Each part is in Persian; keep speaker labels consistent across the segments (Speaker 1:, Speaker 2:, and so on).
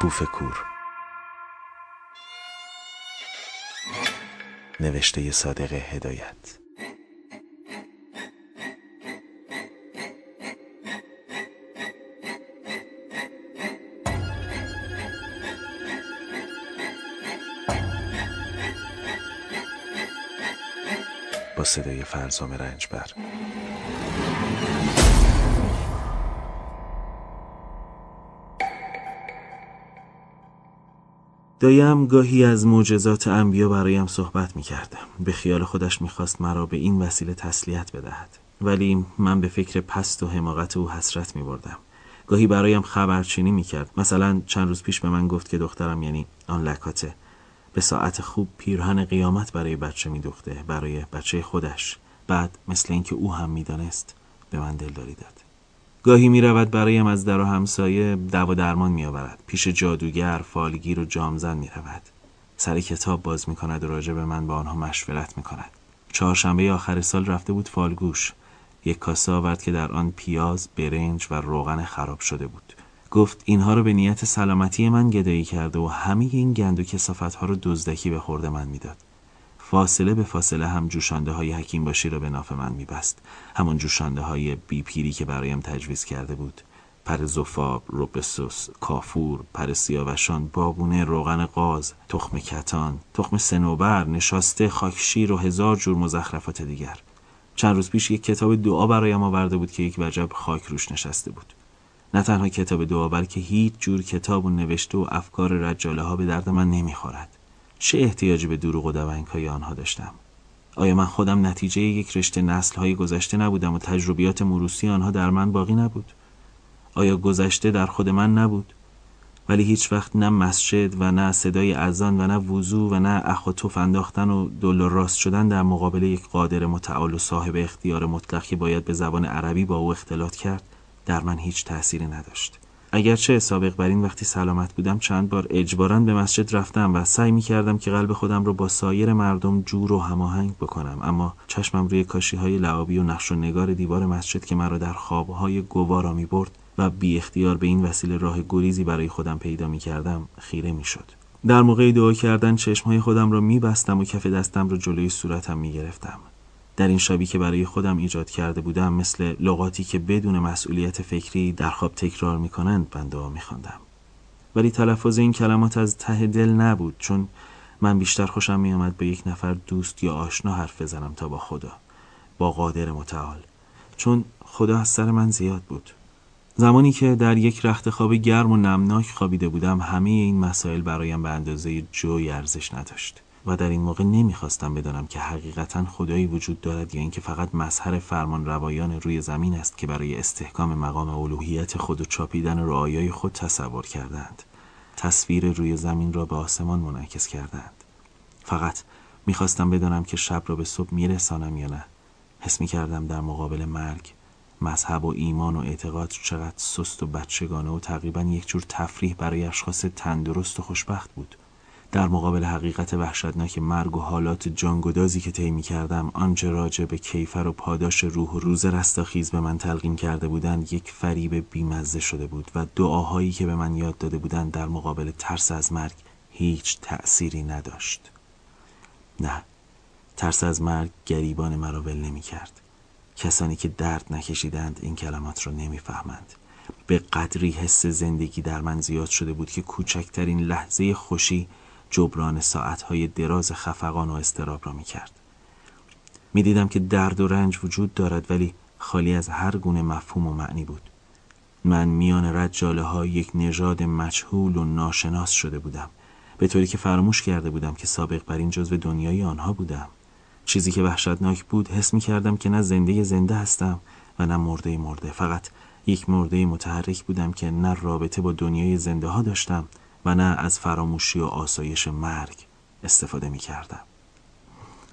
Speaker 1: بوف کور. نوشته صادق هدایت. با صدای فرزام رنجبر. دایم گاهی از معجزات انبیا برایم صحبت می کرد. به خیال خودش می‌خواست مرا به این وسیله تسلیت بدهد ولی من به فکر پست و حماقت او حسرت می بردم. گاهی برایم خبرچینی می کرد مثلا چند روز پیش به من گفت که دخترم یعنی آن لکاته به ساعت خوب پیرهن قیامت برای بچه می برای بچه خودش بعد مثل اینکه او هم می‌دانست به من دلداری داد گاهی می رود برایم از در و همسایه دوا درمان می آورد پیش جادوگر فالگیر و جامزن می رود سر کتاب باز می کند و راجع به من با آنها مشورت می کند چهارشنبه آخر سال رفته بود فالگوش. یک کاسه آورد که در آن پیاز برنج و روغن خراب شده بود. گفت اینها رو به نیت سلامتی من گدایی کرده و همه این گند و کسافت ها رو دزدکی به خورده من می‌داد. فاصله به فاصله هم جوشانده های حکیم باشی را به ناف من میبست. همون جوشانده های بی پیری که برایم تجویز کرده بود. پر زفاب، روبسوس، کافور، پر سیاوشان، بابونه، روغن قاز، تخم کتان، تخم سنوبر، نشاسته، خاکشیر و هزار جور مزخرفات دیگر. چند روز پیش یک کتاب دعا برایم آورده بود که یک وجب خاک روش نشسته بود. نه تنها کتاب دعا بلکه هیچ جور کتاب و نوشته و افکار رجاله ها به درد من نمی‌خورد. چه احتیاجی به دروغ و دونگ های آنها داشتم؟ آیا من خودم نتیجه یک رشته نسل های گذشته نبودم و تجربیات موروسی آنها در من باقی نبود؟ آیا گذشته در خود من نبود؟ ولی هیچ وقت نه مسجد و نه صدای اذان و نه وضوع و نه اخ و توف انداختن و دل راست شدن در مقابل یک قادر متعال و صاحب اختیار مطلقی باید به زبان عربی با او اختلاط کرد در من هیچ تأثیری نداشت. اگرچه سابق بر این وقتی سلامت بودم چند بار اجبارا به مسجد رفتم و سعی می کردم که قلب خودم رو با سایر مردم جور و هماهنگ بکنم اما چشمم روی کاشی های لعابی و نقش و نگار دیوار مسجد که مرا در خوابهای گوارا می برد و بی اختیار به این وسیله راه گریزی برای خودم پیدا می کردم خیره می شد. در موقع دعا کردن چشمهای خودم را می بستم و کف دستم را جلوی صورتم می گرفتم. در این شبی که برای خودم ایجاد کرده بودم مثل لغاتی که بدون مسئولیت فکری در خواب تکرار می‌کنند من دعا میخواندم. ولی تلفظ این کلمات از ته دل نبود چون من بیشتر خوشم میآمد به یک نفر دوست یا آشنا حرف بزنم تا با خدا با قادر متعال. چون خدا از سر من زیاد بود. زمانی که در یک رخت خواب گرم و نمناک خوابیده بودم همه این مسائل برایم به اندازه جوی ارزش نداشت. و در این موقع نمی‌خواستم بدانم که حقیقتا خدایی وجود دارد یا اینکه فقط مظهر فرمان روایان روی زمین است که برای استحکام مقام الوهیت خود و چاپیدن رعایای خود تصور کردند. تصویر روی زمین را به آسمان منعکس کردند. فقط می‌خواستم بدانم که شب را به صبح میرسانم یا نه. حس می‌کردم در مقابل مرگ مذهب و ایمان و اعتقاد چقدر سست و بچگانه و تقریبا یک جور تفریح برای اشخاص تندرست و خوشبخت بود. در مقابل حقیقت وحشتناک مرگ و حالات جانگدازی که طی کردم آنچه راجع به کیفر و پاداش روح و روز رستاخیز به من تلقین کرده بودند یک فریب بیمزه شده بود و دعاهایی که به من یاد داده بودند در مقابل ترس از مرگ هیچ تأثیری نداشت. نه ترس از مرگ گریبان مرا ول نمی کرد کسانی که درد نکشیدند این کلمات را نمی‌فهمند. به قدری حس زندگی در من زیاد شده بود که کوچکترین لحظه خوشی جبران ساعتهای دراز خفقان و استراب را می کرد. می دیدم که درد و رنج وجود دارد ولی خالی از هر گونه مفهوم و معنی بود. من میان رجاله ها یک نژاد مجهول و ناشناس شده بودم به طوری که فراموش کرده بودم که سابق بر این جزو دنیای آنها بودم چیزی که وحشتناک بود حس می کردم که نه زنده زنده هستم و نه مرده مرده فقط یک مرده متحرک بودم که نه رابطه با دنیای زنده ها داشتم و نه از فراموشی و آسایش مرگ استفاده می کردم.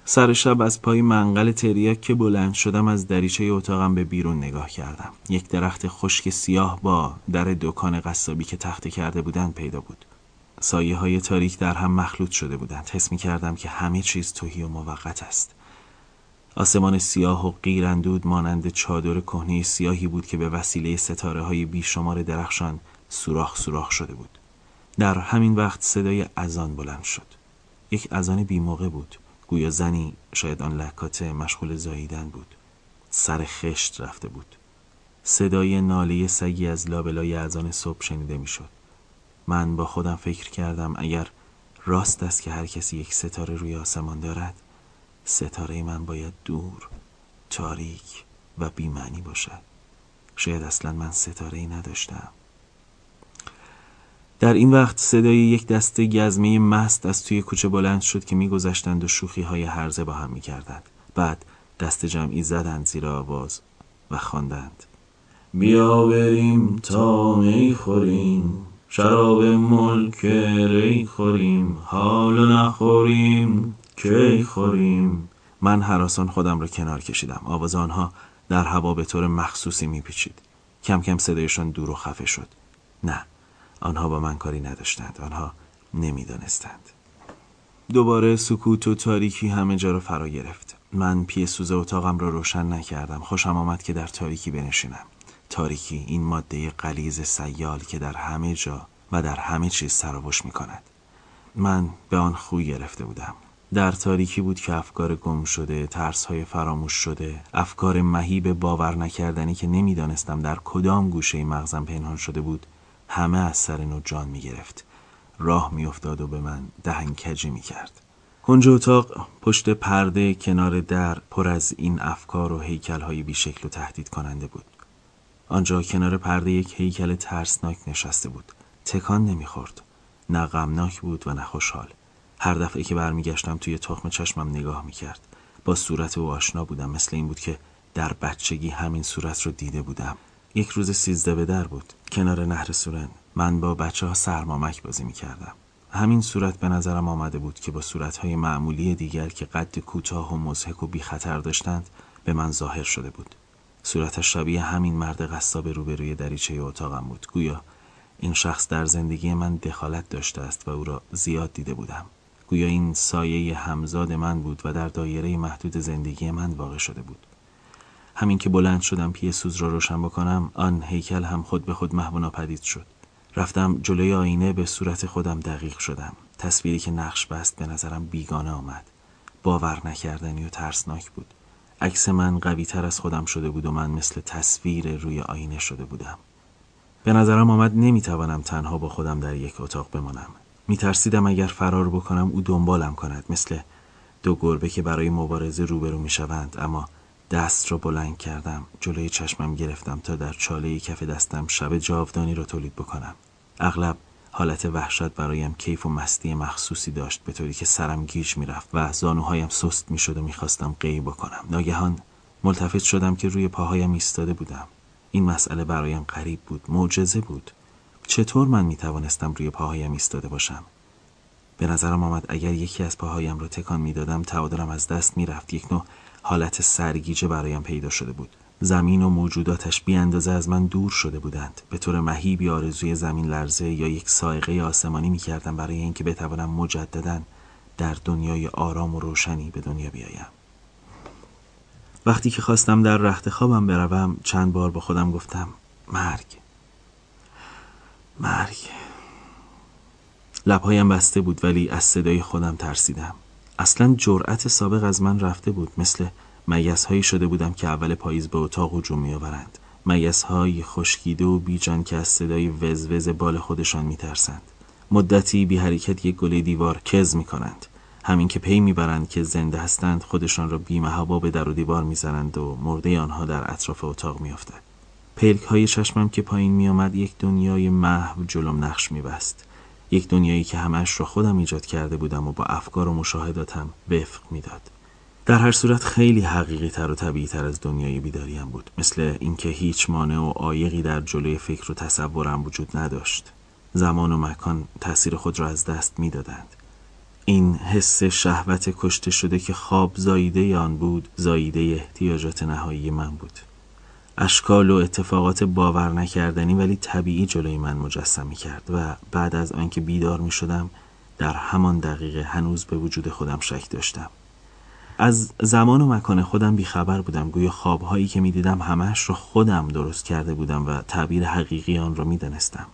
Speaker 1: سر شب از پای منقل تریاک که بلند شدم از دریچه اتاقم به بیرون نگاه کردم. یک درخت خشک سیاه با در دکان قصابی که تخته کرده بودند پیدا بود. سایه های تاریک در هم مخلوط شده بودند. حس می کردم که همه چیز توهی و موقت است. آسمان سیاه و قیرندود مانند چادر کهنه سیاهی بود که به وسیله ستاره های بیشمار درخشان سوراخ سوراخ شده بود. در همین وقت صدای اذان بلند شد. یک اذان بیموقع بود. گویا زنی شاید آن لکات مشغول زاییدن بود. سر خشت رفته بود. صدای ناله سگی از لابلای اذان صبح شنیده می‌شد. من با خودم فکر کردم اگر راست است که هر کسی یک ستاره روی آسمان دارد ستاره من باید دور تاریک و بیمعنی باشد. شاید اصلا من ستاره ای نداشتم. در این وقت صدای یک دسته گزمه مست از توی کوچه بلند شد که میگذشتند و شوخی های هرزه با هم می‌کردند. بعد دست جمعی زدند زیر آواز و خواندند. بیا بریم تا می خوریم شراب ملک ری خوریم حال نخوریم کی خوریم؟ من حراسان خودم را کنار کشیدم. آواز آنها در هوا به طور مخصوصی میپیچید. کم کم صدایشان دور و خفه شد. نه آنها با من کاری نداشتند آنها نمی‌دانستند. دوباره سکوت و تاریکی همه جا را فرا گرفت. من پی سوز اتاقم را روشن نکردم. خوشم آمد که در تاریکی بنشینم. تاریکی این ماده قلیز سیال که در همه جا و در همه چیز سراوش می کند من به آن خوی گرفته بودم. در تاریکی بود که افکار گم شده، ترس های فراموش شده، افکار مهیب باور نکردنی که نمی‌دانستم در کدام گوشه مغزم پنهان شده بود، همه از سر نو جان می گرفت. راه می افتاد و به من دهن کجی می کرد. کنج اتاق پشت پرده کنار در پر از این افکار و هیکل های بیشکل و تهدید کننده بود. آنجا کنار پرده یک هیکل ترسناک نشسته بود. تکان نمی‌خورد. نه غمناک بود و نه خوشحال. هر دفعه که برمیگشتم توی تخم چشمم نگاه می‌کرد با صورت او آشنا بودم مثل این بود که در بچگی همین صورت رو دیده بودم یک روز سیزده به در بود کنار نهر سورن. من با بچه ها سرمامک بازی می‌کردم. همین صورت به نظرم آمده بود که با صورتهای معمولی دیگر که قد کوتاه و مزهک و بی خطر داشتند به من ظاهر شده بود. صورتش شبیه همین مرد قصاب روبروی دریچه اتاقم بود. گویا این شخص در زندگی من دخالت داشته است و او را زیاد دیده بودم. گویا این سایه همزاد من بود و در دایره محدود زندگی من واقع شده بود. همین که بلند شدم پی سوز را روشن بکنم آن هیکل هم خود به خود محو ناپدید شد. رفتم جلوی آینه به صورت خودم دقیق شدم. تصویری که نقش بست به نظرم بیگانه آمد. باور نکردنی و ترسناک بود. عکس من قوی تر از خودم شده بود و من مثل تصویر روی آینه شده بودم. به نظرم آمد نمی‌توانم تنها با خودم در یک اتاق بمانم. میترسیدم اگر فرار بکنم او دنبالم کند مثل دو گربه که برای مبارزه روبرو می‌شوند اما دست را بلند کردم جلوی چشمم گرفتم تا در چاله کف دستم شب جاودانی را تولید بکنم. اغلب حالت وحشت برایم کیف و مستی مخصوصی داشت به طوری که سرم گیج می‌رفت و زانوهایم سست می‌شد و می‌خواستم قی بکنم. ناگهان ملتفت شدم که روی پاهایم ایستاده بودم. این مسئله برایم غریب بود معجزه بود. چطور من می توانستم روی پاهایم ایستاده باشم؟ به نظرم آمد اگر یکی از پاهایم را تکان می‌دادم تعادلم از دست می‌رفت. یک نوع حالت سرگیجه برایم پیدا شده بود. زمین و موجوداتش بی اندازه از من دور شده بودند. به طور مهیبی آرزوی زمین لرزه یا یک سایقه آسمانی می کردم برای اینکه بتوانم مجددا در دنیای آرام و روشنی به دنیا بیایم. وقتی که خواستم در رخت خوابم بروم چند بار با خودم گفتم مرگ. مرگ. لبهایم بسته بود ولی از صدای خودم ترسیدم. اصلا جرأت سابق از من رفته بود مثل مگس هایی شده بودم که اول پاییز به اتاق هجوم می آورند مگس های خشکیده و بیجان که از صدای وزوز بال خودشان می ترسند مدتی بی حرکت یک گله دیوار کز می کنند همین که پی می‌برند که زنده هستند خودشان را بیمهابا به در و دیوار می‌زنند و مرده آنها در اطراف اتاق میافتد. پلک های چشمم که پایین می آمد یک دنیای محو جلوم نقش می بست. یک دنیایی که همش را خودم ایجاد کرده بودم و با افکار و مشاهداتم وفق می‌داد. در هر صورت خیلی حقیقی تر و طبیعی تر از دنیای بیداریم بود. مثل اینکه هیچ مانع و عایقی در جلوی فکر و تصورم وجود نداشت. زمان و مکان تاثیر خود را از دست می‌دادند. این حس شهوت کشته شده که خواب زاییده آن بود زاییده احتیاجات نهایی من بود. اشکال و اتفاقات باور نکردنی ولی طبیعی جلوی من مجسم می کرد و بعد از آنکه بیدار می شدم در همان دقیقه هنوز به وجود خودم شک داشتم از زمان و مکان خودم بیخبر بودم گویا خوابهایی که می دیدم همش رو خودم درست کرده بودم و تعبیر حقیقی آن را می دانستم.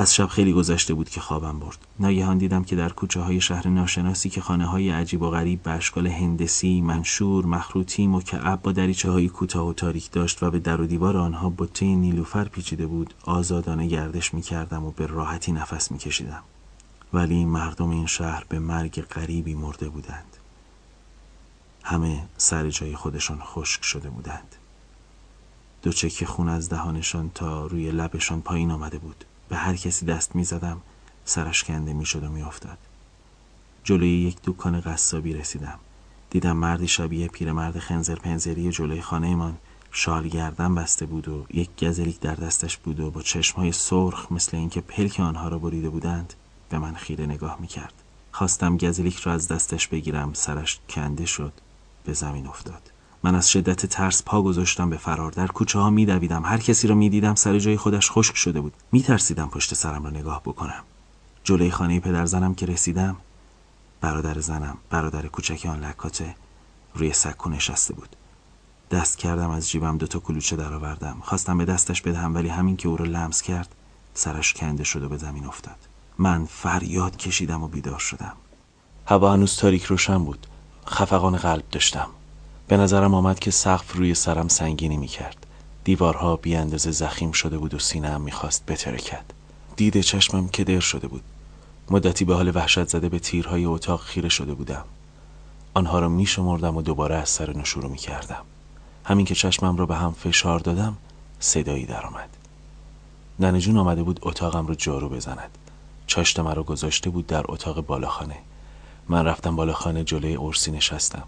Speaker 1: از شب خیلی گذشته بود که خوابم برد. ناگهان دیدم که در کوچه های شهر ناشناسی که خانه های عجیب و غریب به اشکال هندسی منشور مخروطی مکعب با دریچه های کوتاه و تاریک داشت و به در و دیوار آنها بطه نیلوفر پیچیده بود آزادانه گردش می کردم و به راحتی نفس می کشیدم ولی مردم این شهر به مرگ غریبی مرده بودند. همه سر جای خودشان خشک شده بودند. دو چکه خون از دهانشان تا روی لبشان پایین آمده بود. به هر کسی دست می زدم سرش کنده می شد و می افتاد. جلوی یک دکان قصابی رسیدم دیدم مردی شبیه پیرمرد خنزر پنزری جلوی خانهمان شال گردن بسته بود و یک گزلیک در دستش بود و با چشمهای سرخ مثل اینکه پلک آنها را بریده بودند به من خیره نگاه می کرد. خواستم گزلیک را از دستش بگیرم سرش کنده شد به زمین افتاد من از شدت ترس پا گذاشتم به فرار. در کوچه ها می دویدم. هر کسی را می دیدم سر جای خودش خشک شده بود. می ترسیدم پشت سرم را نگاه بکنم. جلوی خانه پدر زنم که رسیدم برادر زنم برادر کوچک آن لکاته روی سکو نشسته بود. دست کردم از جیبم دوتا کلوچه درآوردم. خواستم به دستش بدهم ولی همین که او را لمس کرد سرش کنده شد و به زمین افتاد. من فریاد کشیدم و بیدار شدم. هوا هنوز تاریک روشن بود. خفقان قلب داشتم. به نظرم آمد که سقف روی سرم سنگینی می کرد دیوارها بی اندازه زخیم شده بود و سینه هم می‌خواست بترکد. دید چشمم کدر شده بود. مدتی به حال وحشت زده به تیرهای اتاق خیره شده بودم. آنها را می شمردم و دوباره از سر نو شروع می کردم همین که چشمم را به هم فشار دادم صدایی درآمد. ننجون آمده بود اتاقم را جارو بزند. چاشت مرا گذاشته بود در اتاق بالاخانه. من رفتم بالاخانه جلوی ارسی نشستم.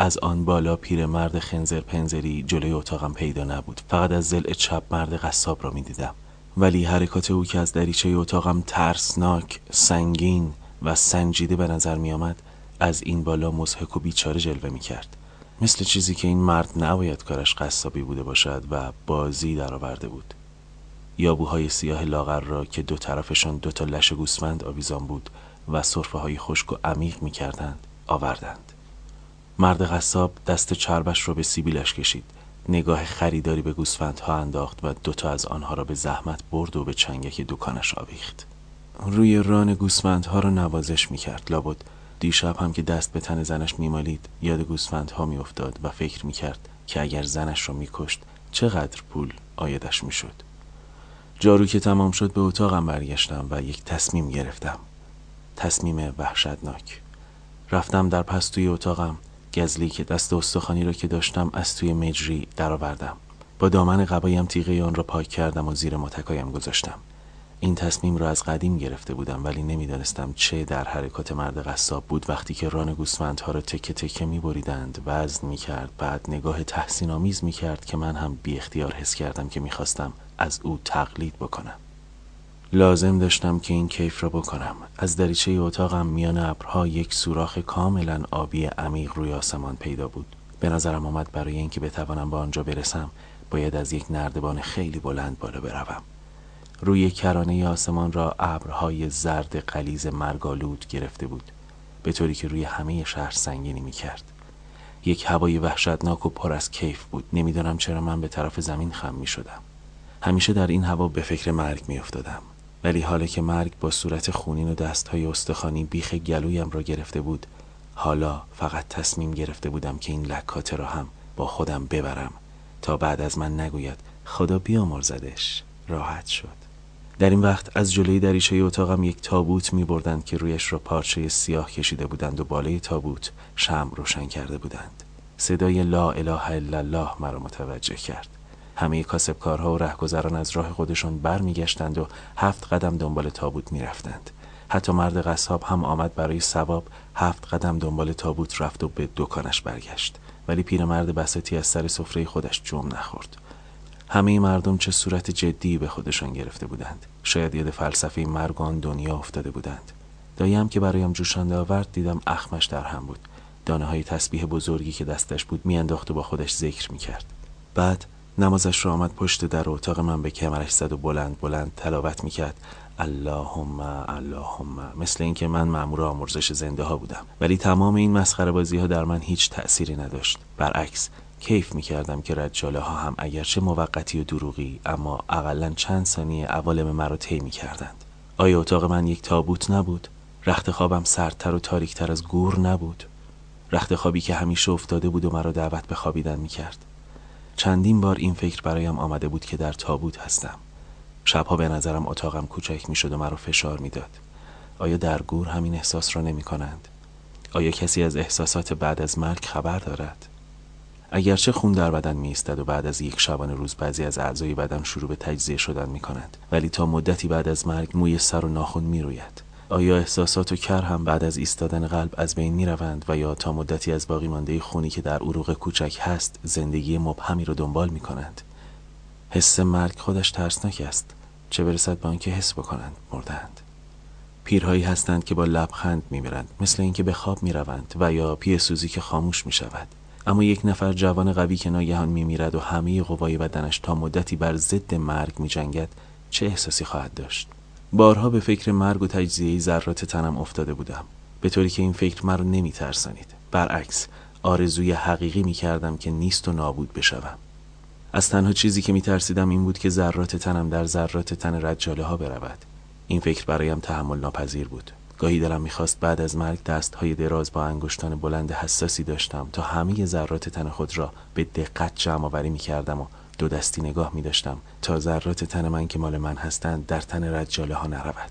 Speaker 1: از آن بالا پیرمرد خنزر پنزری جلوی اتاقم پیدا نبود. فقط از زل چپ مرد قصاب را می‌دیدم. ولی حرکات او که از دریچه اتاقم ترسناک سنگین و سنجیده به نظر می آمد از این بالا مزهک و بیچاره جلوه می کرد مثل چیزی که این مرد نباید کارش قصابی بوده باشد و بازی درآورده بود. یابوهای سیاه لاغر را که دو طرفشان دو تا لش گوسفند آویزان بود و صرفه های خشک و عمیق می کردند آوردند. مرد قصاب دست چربش را به سیبیلش کشید. نگاه خریداری به گوسفندها انداخت و دوتا از آنها را به زحمت برد و به چنگک دکانش آویخت. روی ران گوسفندها را نوازش می‌کرد. لابد دیشب هم که دست به تن زنش میمالید یاد گوسفندها میافتاد و فکر می‌کرد که اگر زنش را میکشت چقدر پول آیدش می‌شد. جارو که تمام شد به اتاقم برگشتم و یک تصمیم گرفتم. تصمیم وحشتناک. رفتم در پستوی اتاقم. گزلی که دست استخوانی را که داشتم از توی مجری درآوردم. با دامن قبایم تیغه آن را پاک کردم و زیر متکایم گذاشتم. این تصمیم را از قدیم گرفته بودم ولی نمی‌دانستم چه در حرکات مرد قصاب بود. وقتی که ران گوسفندها را تکه تکه می بریدند وزن می کرد بعد نگاه تحسین آمیز می کرد که من هم بی اختیار حس کردم که می‌خواستم از او تقلید بکنم. لازم داشتم که این کیف را بکنم. از دریچه اتاقم میان ابرها یک سوراخ کاملا آبی عمیق روی آسمان پیدا بود. به نظرم آمد برای اینکه بتوانم به آنجا برسم باید از یک نردبان خیلی بلند بالا بروم. روی کرانه آسمان را ابرهای زرد قلیز مرگالود گرفته بود به طوری که روی همه شهر سنگینی می کرد. یک هوای وحشتناک و پر از کیف بود. نمی‌دانم چرا من به طرف زمین خم می شدم همیشه در این هوا به فکر مرگ می افتادم ولی حالا که مرگ با صورت خونین و دستهای استخوانی بیخ گلویم را گرفته بود حالا فقط تصمیم گرفته بودم که این لکاته را هم با خودم ببرم تا بعد از من نگوید خدا بیامرزدش. راحت شد. در این وقت از جلوی دریچه اتاقم یک تابوت می بردند که رویش را پارچه سیاه کشیده بودند و بالای تابوت شم روشن کرده بودند. صدای لا اله الا الله مرا متوجه کرد. همه کاسبکارها و رهگذران از راه خودشان برمیگشتند و هفت قدم دنبال تابوت می‌رفتند. حتی مرد قصاب هم آمد برای سواب هفت قدم دنبال تابوت رفت و به دکانش برگشت. ولی پیرمرد بساتی از سر سفره خودش جمع نخورد. همه مردم چه صورت جدی به خودشان گرفته بودند. شاید یاد فلسفه مرگ آن دنیا افتاده بودند. داییم که برایم جوشانده آورد دیدم اخمش در هم بود. دانه های تسبیح بزرگی که دستش بود میانداخت و با خودش ذکر می‌کرد. بعد نمازش را آمد پشت در اتاق من به کمرش زد و بلند بلند تلاوت می‌کرد. اللهم اللهم. مثل اینکه من مأمور آمرزش زنده ها بودم. ولی تمام این مسخره بازی ها در من هیچ تأثیری نداشت. برعکس کیف می‌کردم که رجاله ها هم اگرچه موقتی و دروغی اما اقلا چند ثانیه عوالم مرا طی می‌کردند. آیا اتاق من یک تابوت نبود؟ رخت خوابم سردتر و تاریکتر از گور نبود؟ رخت خوابی که همیشه افتاده بود و مرا دعوت به خوابیدن می‌کرد. چندین بار این فکر برایم آمده بود که در تابوت هستم شبها به نظرم اتاقم کوچک می‌شد و مرا فشار می‌داد آیا در گور همین احساس را نمی کنند؟ آیا کسی از احساسات بعد از مرگ خبر دارد؟ اگرچه خون در بدن می و بعد از یک شبانه روز بعضی از اعضای بدن شروع به تجزیه شدن می کنند ولی تا مدتی بعد از مرگ موی سر و ناخون می روید. آیا احساسات و کر هم بعد از ایستادن قلب از بین می روند و یا تا مدتی از باقی مانده خونی که در عروق کوچک هست زندگی مبهمی رو دنبال می کنند حس مرگ خودش ترسناک است. چه برسد به آنکه حس بکنند مردند پیرهایی هستند که با لبخند میمیرند مثل اینکه به خواب می‌روند و یا پی سوزی که خاموش می شود اما یک نفر جوان قوی که ناگهان میمیرد و همه قوای بدنش تا مدتی بر ضد مرگ می جنگد چه احساسی خواهد داشت؟ بارها به فکر مرگ و تجزیه ذرات تنم افتاده بودم. به طوری که این فکر مرا نمی ترسانید برعکس آرزوی حقیقی می کردم که نیست و نابود بشوم. از تنها چیزی که می ترسیدم این بود که ذرات تنم در ذرات تن رجاله ها برود. این فکر برایم تحمل ناپذیر بود. گاهی دلم می‌خواست بعد از مرگ دستهای دراز با انگشتان بلند حساسی داشتم تا همه ذرات تن خود را به دقت جمع آوری می‌کردم و دو دستی نگاه می داشتم تا ذرات تن من که مال من هستند در تن رجاله ها نرود.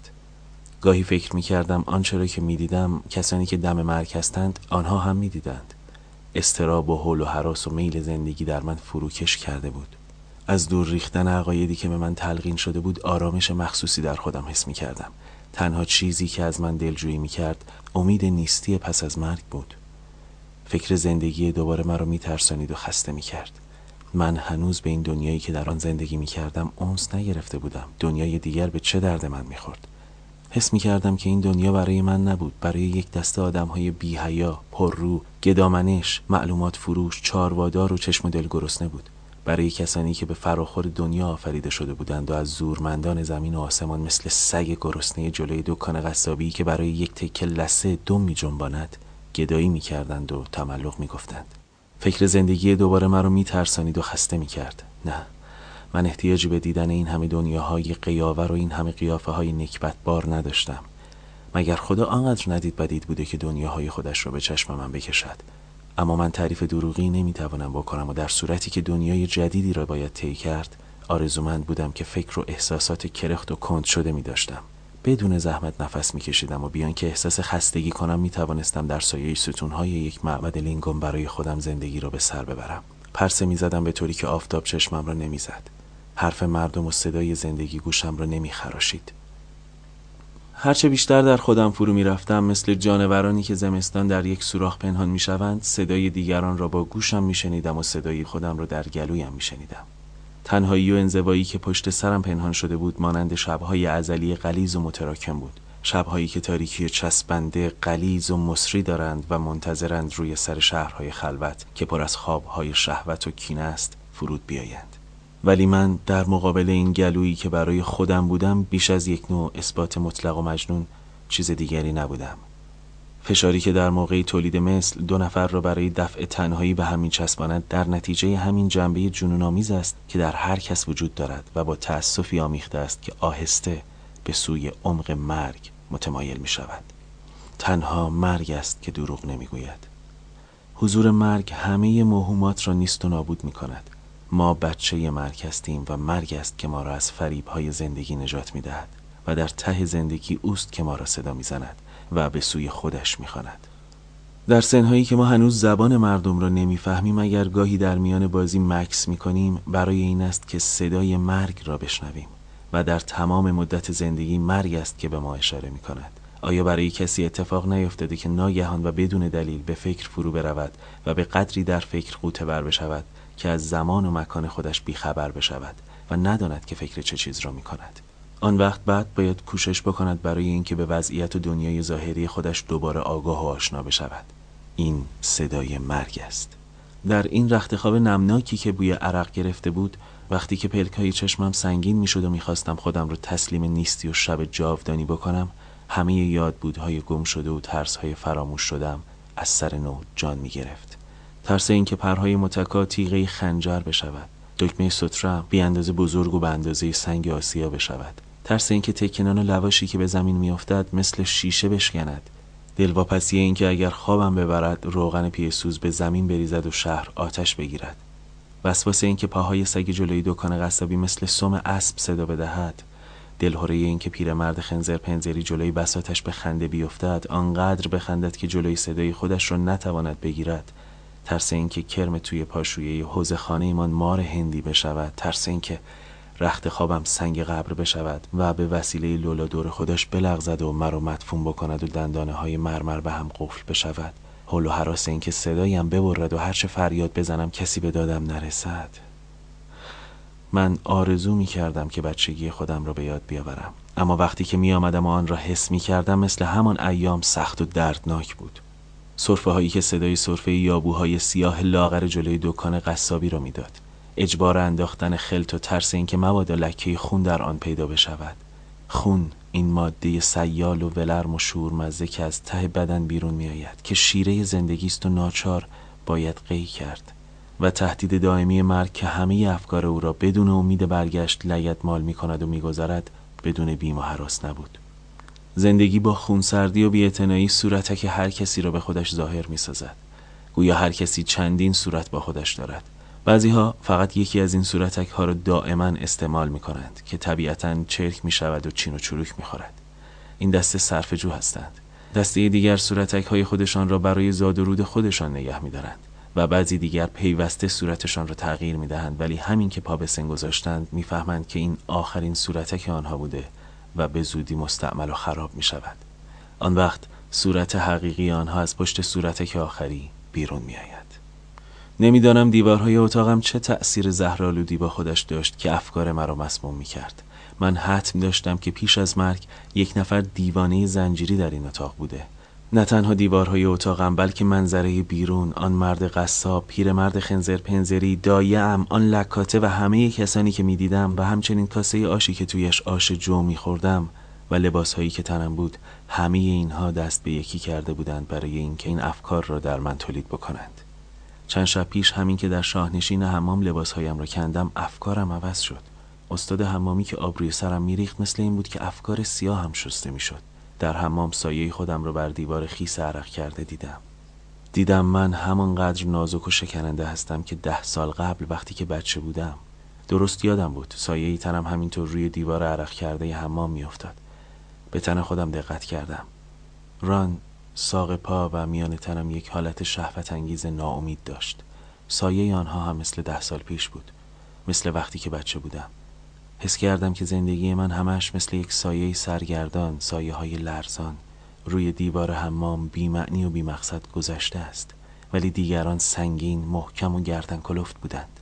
Speaker 1: گاهی فکر می کردم آنچه را که می دیدم کسانی که دم مرگ هستند آنها هم می دیدند. استراب و حول و حراس و میل زندگی در من فروکش کرده بود. از دور ریختن عقایدی که به من تلقین شده بود آرامش مخصوصی در خودم حس می کردم. تنها چیزی که از من دلجویی می کرد امید نیستی پس از مرگ بود. فکر زندگی دوباره مرا می ترسانید و خسته می کرد. من هنوز به این دنیایی که در آن زندگی می کردم اونس نگرفته بودم. دنیای دیگر به چه درد من می خورد حس می کردم که این دنیا برای من نبود. برای یک دسته آدم های بی حیا، پررو، گدامنش، معلومات فروش، چاروادار و چشم دل گرسنه بود. برای کسانی که به فراخور دنیا آفریده شده بودند و از زورمندان زمین و آسمان مثل سگ گرسنه جلوی دکان قصابی که برای یک تکه لسه دم می جنباند گدایی می کردند و تملق می گفتند. فکر زندگی دوباره مرا می ترسانید و خسته می کرد. نه من احتیاجی به دیدن این همه دنیاهای قیاور و این همه قیافه های نکبت بار نداشتم. مگر خدا آنقدر ندید بدید بوده که دنیاهای خودش را به چشم من بکشد؟ اما من تعریف دروغی نمی‌توانم بکنم و در صورتی که دنیای جدیدی را باید طی کرد آرزومند بودم که فکر و احساسات کرخت و کند شده می داشتم بدون زحمت نفس میکشیدم و بیان که احساس خستگی کنم می توانستم در سایه ستونهای یک معبد لینگون برای خودم زندگی را به سر ببرم پرسه می زدم به طوری که آفتاب چشمم را نمی‌زد حرف مردم و صدای زندگی گوشم را نمی خراشید. هرچه بیشتر در خودم فرو می رفتم مثل جانورانی که زمستان در یک سوراخ پنهان می شوند صدای دیگران را با گوشم می شنیدم و صدای خودم را در گلویم می شنیدم. تنهایی و انزوایی که پشت سرم پنهان شده بود مانند شبهای ازلی قلیز و متراکم بود. شبهایی که تاریکی چسبنده قلیز و مصری دارند و منتظرند روی سر شهرهای خلوت که پر از خوابهای شهوت و کینه است فرود بیایند. ولی من در مقابل این گلویی که برای خودم بودم بیش از یک نوع اثبات مطلق و مجنون چیز دیگری نبودم. فشاری که در موقع تولید مثل دو نفر را برای دفع تنهایی به همین چسباند در نتیجه همین جنبه جنونآمیز است که در هر کس وجود دارد و با تأسفی آمیخته است که آهسته به سوی عمق مرگ متمایل می شود تنها مرگ است که دروغ نمی گوید حضور مرگ همه موهومات را نیست و نابود می کند ما بچه مرگ هستیم و مرگ است که ما را از فریب های زندگی نجات می دهد و در ته زندگی اوست که ما را صدا می زند و به سوی خودش می خاند. در سنهایی که ما هنوز زبان مردم را نمی‌فهمیم اگر گاهی در میان بازی مکس می کنیم برای این است که صدای مرگ را بشنویم و در تمام مدت زندگی مرگ است که به ما اشاره می کند آیا برای کسی اتفاق نیفتاده که ناگهان و بدون دلیل به فکر فرو برود و به قدری در فکر قوطه بر بشود که از زمان و مکان خودش بیخبر بشود و نداند که فکر چه چیز را می کند آن وقت بعد باید کوشش بکند برای اینکه به وضعیت دنیای ظاهری خودش دوباره آگاه و آشنا بشود. این صدای مرگ است. در این رخت خواب نمناکی که بوی عرق گرفته بود وقتی که پلکای چشمم سنگین می‌شد و می‌خواستم خودم رو تسلیم نیستی و شب جاودانی بکنم همه یادبودهای گم شده و ترسهای فراموش شدم از سر نو جان می‌گرفت. ترس اینکه پرهای متکا تیغه خنجر بشود. دکمه سترم بی اندازه بزرگ و به اندازه سنگ آسیا بشود. ترس اینکه تکنان لواشی که به زمین میافتد مثل شیشه بشکند. دلواپسی اینکه اگر خوابم ببرد روغن پیسوز به زمین بریزد و شهر آتش بگیرد. وسواس اینکه پاهای سگ جلوی دکان قصابی مثل سم اسب صدا بدهد. دلهوره اینکه پیرمرد خنزر پنزری جلوی بساتش به خنده بیفتد آنقدر بخندد که جلوی صدای خودش را نتواند بگیرد. ترس اینکه کرم توی پاشویه حوز خانه ایمان مار هندی بشود. ترس اینکه رخت خوابم سنگ قبر بشود و به وسیله لولا دور خودش بلغزد و مرا مدفون بکند و دندانه های مرمر به هم قفل بشود. حول و حراس اینکه صدایم ببرد و هرچه فریاد بزنم کسی به دادم نرسد. من آرزو می کردم که بچگی خودم را به یاد بیاورم. اما وقتی که می آمدم و آن را حس می کردم مثل همان ایام سخت و دردناک بود. صرفه هایی که صدای صرفه یابوهای سیاه لاغر جلوی دکان قصابی را می‌داد. اجبار انداختن خلط و ترس اینکه مبادا لکه خون در آن پیدا بشود. خون این ماده سیال و ولرم و شورمزه که از ته بدن بیرون میآید که شیره زندگی است و ناچار باید قی کرد. و تهدید دائمی مرگ که همه افکار او را بدون امید برگشت لگت مال می کند و میگذرد بدون بیم و حراس نبود. زندگی با خونسردی و بیاعتنایی صورتک هر کسی را به خودش ظاهر می سازد گویا هر کسی چندین صورت با خودش دارد. بعضی ها فقط یکی از این صورتک ها را دائما استعمال می کنند که طبیعتا چرک می شود و چین و چروک می خورد. این دسته صرف جو هستند. دسته دیگر صورتک های خودشان را برای زاد و رود خودشان نگه می دارند و بعضی دیگر پیوسته صورتشان را تغییر می دهند ولی همین که پا به سن گذاشتند می‌فهمند که این آخرین صورتک آنها بوده و به زودی مستعمل و خراب می شود آن وقت صورت حقیقی آنها از پشت صورتک آخری بیرون می آید نمی‌دانم دیوارهای اتاقم چه تأثیر زهرالودی با خودش داشت که افکار مرا مسموم می کرد من حتم داشتم که پیش از مرگ یک نفر دیوانه زنجیری در این اتاق بوده. نه تنها دیوارهای اتاقم بلکه منظره بیرون آن مرد قصاب پیرمرد خنزر پنزری دایم آن لکاته و همه کسانی که می‌دیدم و همچنین کاسه آشی که تویش آش جو میخوردم و لباسهایی که تنم بود همه اینها دست به یکی کرده بودند برای اینکه این افکار را در من تولید بکنند. چند شب پیش همین که در شاهنشین حمام لباسهایم را کندم افکارم عوض شد. استاد حمامی که آب روی سرم میریخت مثل این بود که افکار سیاه هم شسته می‌شد. در حمام سایه خودم را بر دیوار خیس عرق کرده دیدم. دیدم من همانقدر نازک و شکننده هستم که ده سال قبل وقتی که بچه بودم. درست یادم بود سایه ای تنم همینطور روی دیوار عرق کرده حمام میافتاد. به تن خودم دقت کردم. ران ساق پا و میان تنم یک حالت شهوت انگیز ناامید داشت. سایه آنها هم مثل ده سال پیش بود. مثل وقتی که بچه بودم. حس کردم که زندگی من همش مثل یک سایه سرگردان سایه های لرزان. روی دیوار حمام معنی و مقصد گذشته است. ولی دیگران سنگین محکم و گردن کلفت بودند.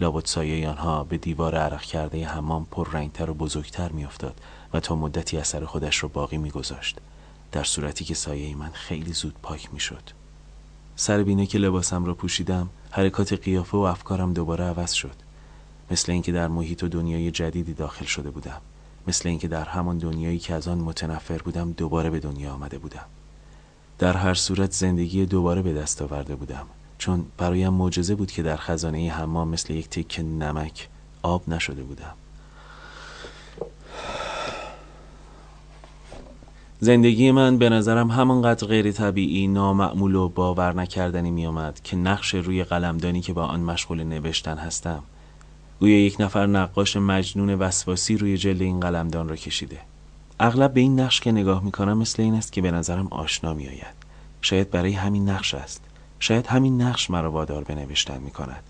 Speaker 1: لابد سایه آنها به دیوار عرق کرده حمام پررنگتر و بزرگتر میافتاد و تا مدتی اثر خودش را باقی میگذاشت. در صورتی که سایه من خیلی زود پاک می‌شد. سر بینه که لباسم را پوشیدم حرکات قیافه و افکارم دوباره عوض شد. مثل اینکه در محیط و دنیای جدیدی داخل شده بودم. مثل اینکه در همان دنیایی که از آن متنفر بودم دوباره به دنیا آمده بودم. در هر صورت زندگی دوباره به دست آورده بودم. چون برایم معجزه بود که در خزانه حمام مثل یک تک نمک آب نشده بودم. زندگی من به نظرم همانقدر غیر طبیعی نامعمول و باور نکردنی می آمد که نقش روی قلمدانی که با آن مشغول نوشتن هستم گویا یک نفر نقاش مجنون وسواسی روی جلد این قلمدان را کشیده. اغلب به این نقش که نگاه می کنم مثل این است که به نظرم آشنا می آید شاید برای همین نقش است. شاید همین نقش مرا وادار به نوشتن می کند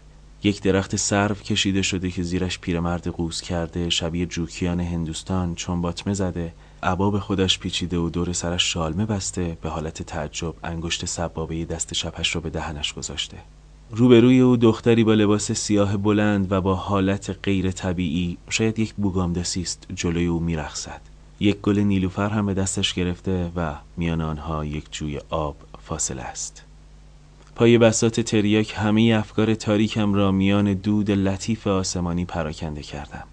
Speaker 1: یک درخت سرو کشیده شده که زیرش پیرمرد قوز کرده شبیه جوکیان هندوستان چون باطمه زده عبا به خودش پیچیده و دور سرش شالمه بسته به حالت تعجب انگشت سبابه دست چپش را به دهنش گذاشته. روبروی او دختری با لباس سیاه بلند و با حالت غیر طبیعی شاید یک بوگامدسی است جلوی او میرخصد یک گل نیلوفر هم به دستش گرفته و میان آنها یک جوی آب فاصله است. پای بسات تریاک همه افکار تاریکم را میان دود لطیف آسمانی پراکنده کردم.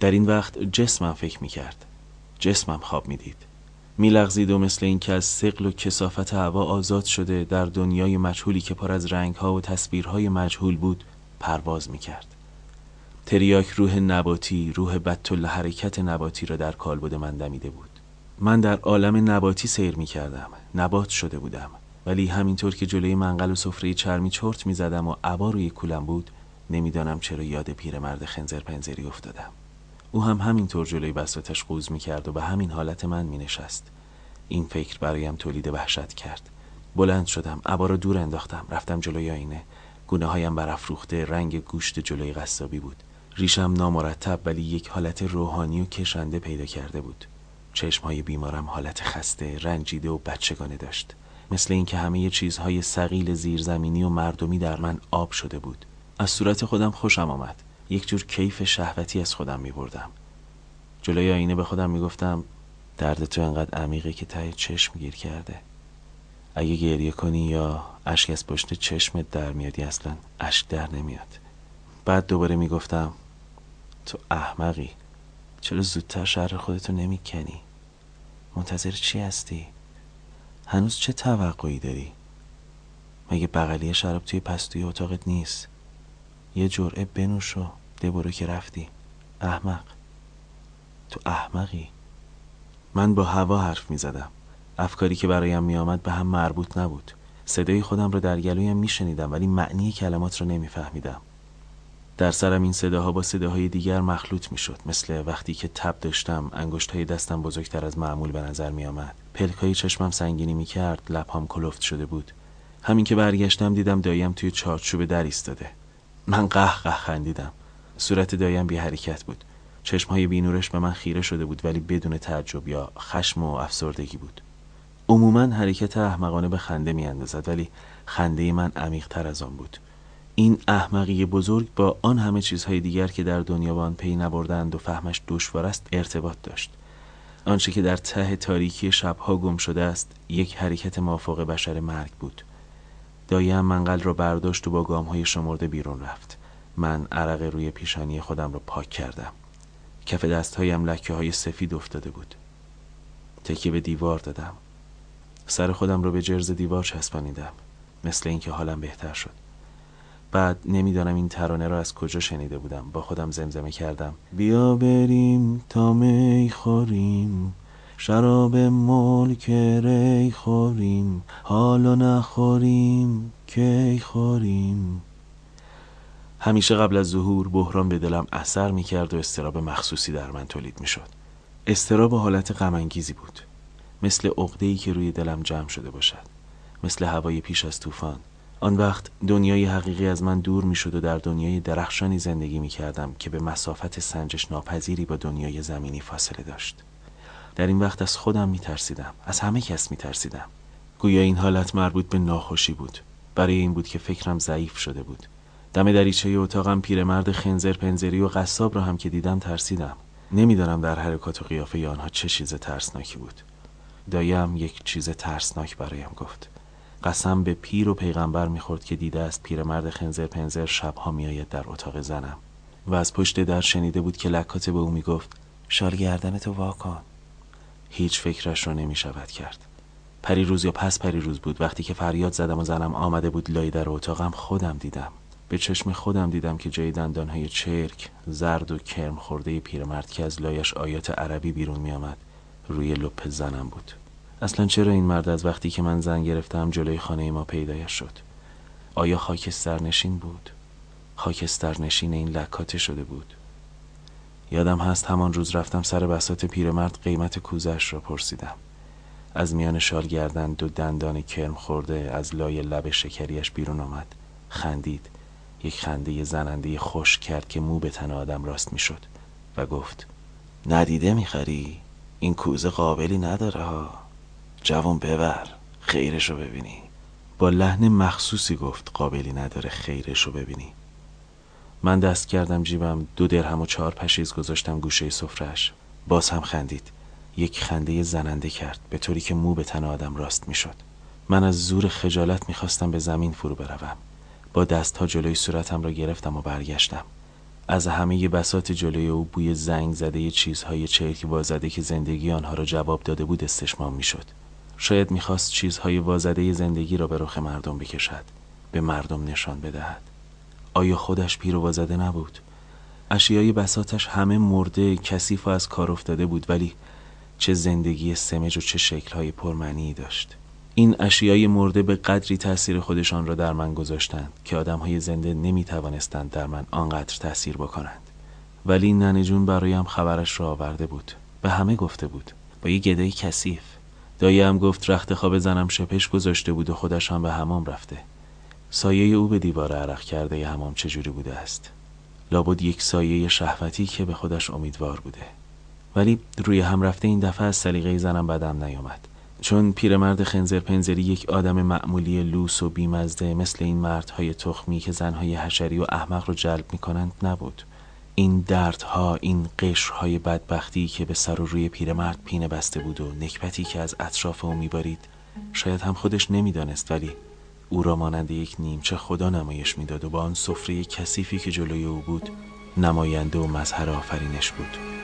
Speaker 1: در این وقت جسمم فکر می کرد جسمم خواب می‌دید. میلغزید و مثل اینکه از سقل و کسافت هوا آزاد شده در دنیای مجهولی که پر از رنگها و تصویرهای مجهول بود پرواز می‌کرد. تریاک روح نباتی روح بدتل حرکت نباتی را در کالبد من دمیده بود. من در عالم نباتی سیر می کردم نبات شده بودم. ولی همینطور که جلوی منقل و سفره چرمی چرت می زدم و عبا روی کولم بود نمی‌دانم چرا یاد پیرمرد خنزر پنزری افتادم. او هم همینطور جلوی بساتش قوز می کرد و به همین حالت من می نشست این فکر برایم تولید وحشت کرد. بلند شدم عبا را دور انداختم رفتم جلوی آینه. گونه هایم برافروخته رنگ گوشت جلوی قصابی بود. ریشم نامرتب ولی یک حالت روحانی و کشنده پیدا کرده بود. چشمهای بیمارم حالت خسته رنجیده و بچگانه داشت. مثل اینکه همه چیزهای سقیل زیرزمینی و مردمی در من آب شده بود. از صورت خودم خوشم آمد. یک جور کیف شهوتی از خودم می بردم جلوی آینه به خودم می گفتم درد تو انقدر عمیقه که ته چشم گیر کرده. اگه گریه کنی یا اشک از پشت چشمت در میادی اصلا اشک در نمیاد. بعد دوباره می‌گفتم تو احمقی. چرا زودتر شهر خودتو نمی‌کنی؟ منتظر چی هستی؟ هنوز چه توقعی داری؟ مگه بغلی شراب توی پستوی اتاقت نیست؟ یه جرعه بنوش و ده برو که رفتی. احمق. تو احمقی؟ من با هوا حرف می زدم افکاری که برایم می آمد به هم مربوط نبود. صدای خودم را در گلویم می شنیدم ولی معنی کلمات را نمی فهمیدم در سرم این صداها با صداهای دیگر مخلوط می شد مثل وقتی که تب داشتم انگشت های دستم بزرگتر از معمول به نظر می آمد پلک های چشمم سنگینی می کرد لبهام کلفت شده بود. همین که برگشتم دیدم دایم توی چارچوب در ایستاده. من قه قه خندیدم. صورت دایم بی حرکت بود. چشمهای بینورش به من خیره شده بود ولی بدون تعجب یا خشم و افسردگی بود. عموما حرکت احمقانه به خنده می اندازد ولی خنده من عمیقتر از آن بود. این احمقی بزرگ با آن همه چیزهای دیگر که در دنیا با آن پی نبردند و فهمش دشوار است ارتباط داشت. آنچه که در ته تاریکی شبها گم شده است یک حرکت مافوق بشر مرگ بود. دایم منقل را برداشت و با گام های شمرده بیرون رفت. من عرق روی پیشانی خودم را پاک کردم. کف دستهایم لکه های سفید افتاده بود. تکیه به دیوار دادم. سر خودم را به جرز دیوار چسبانیدم مثل اینکه حالم بهتر شد. بعد نمی‌دانم این ترانه را از کجا شنیده بودم. با خودم زمزمه کردم. بیا بریم تا می خوریم. شراب ملک ری خوریم حالا نخوریم کی خوریم؟ همیشه قبل از ظهور بحران به دلم اثر می کرد و استراب مخصوصی در من تولید می شد استراب حالت غمانگیزی بود. مثل عقده‌ای که روی دلم جمع شده باشد. مثل هوای پیش از طوفان. آن وقت دنیای حقیقی از من دور می شد و در دنیای درخشانی زندگی می کردم که به مسافت سنجش ناپذیری با دنیای زمینی فاصله داشت. در این وقت از خودم می ترسیدم از همه کس می ترسیدم گویا این حالت مربوط به ناخوشی بود. برای این بود که فکرم ضعیف شده بود. دم دریچه اتاقم پیرمرد خنزر پنزری و قصاب را هم که دیدم ترسیدم. نمی‌دانم در حرکات و قیافه آنها چه چیز ترسناکی بود. دایم یک چیز ترسناک برایم گفت. قسم به پیر و پیغمبر می‌خورد که دیده است پیرمرد خنزر پنزر شبها میآید در اتاق زنم. و از پشت در شنیده بود که لکات به او می‌گفت شال گردن تو واکن. هیچ فکرش را نمی شود کرد. پری روز یا پس پری روز بود. وقتی که فریاد زدم و زنم آمده بود لای در اتاقم خودم دیدم. به چشم خودم دیدم که جای دندانهای چرک زرد و کرم خورده پیرمرد که از لایش آیات عربی بیرون می آمد روی لپ زنم بود. اصلا چرا این مرد از وقتی که من زن گرفتم جلوی خانه ما پیدایش شد؟ آیا خاکستر نشین بود؟ خاکستر نشین این لکاته شده بود. یادم هست همان روز رفتم سر بسات پیرمرد قیمت کوزش را پرسیدم. از میان شال گردن دو دندان کرم خورده از لای لب شکریش بیرون آمد. خندید. یک خنده زننده خوش کرد که مو به تن آدم راست می‌شد و گفت ندیده می‌خری؟ این کوزه قابلی نداره ها. جوان ببر خیرشو ببینی. با لحن مخصوصی گفت قابلی نداره خیرشو ببینی. من دست کردم جیبم دو درهم و چهار پشیز گذاشتم گوشه سفرش باز هم خندید. یک خنده زننده کرد به طوری که مو به تن آدم راست می‌شد. من از زور خجالت می‌خواستم به زمین فرو بروم. با دستها جلوی صورتم را گرفتم و برگشتم. از همه بسات جلوی او بوی زنگ زده چیزهای چرک وازده که زندگی آنها را جواب داده بود استشمام می‌شد. شاید می‌خواست چیزهای وازده زندگی را به رخ مردم بکشد به مردم نشان بدهد. آیا خودش پیر و وازده نبود؟ اشیای بساتش همه مرده کثیف و از کار افتاده بود ولی چه زندگی سمج و چه شکلهای پرمعنی داشت. این اشیای مرده به قدری تاثیر خودشان را در من گذاشتند که آدمهای زنده نمی توانستند در من آنقدر تاثیر بکنند. ولی ننه جون برایم خبرش را آورده بود. به همه گفته بود. با یه گدای کثیف. هم گفت رخت خواب زنم شپش گذاشته بود و خودش هم به همام رفته. سایه او به دیوار عرق کرده ی همام چجوری بوده است؟ لابد یک سایه شهوتی که به خودش امیدوار بوده. ولی روی هم رفته این دفعه از سلیقه زنم بدم نیامد. چون پیرمرد خنزر پنزری یک آدم معمولی لوس و بیمزده مثل این مردهای تخمی که زنهای حشری و احمق رو جلب می کنند نبود. این دردها این قشرهای بدبختی که به سر و روی پیرمرد پینه بسته بود و نکبتی که از اطراف او میبارید شاید هم خودش نمی‌دانست ولی او را مانند یک نیمچه خدا نمایش می‌داد و با آن سفره کثیفی که جلوی او بود نماینده و مظهر آفرینش بود.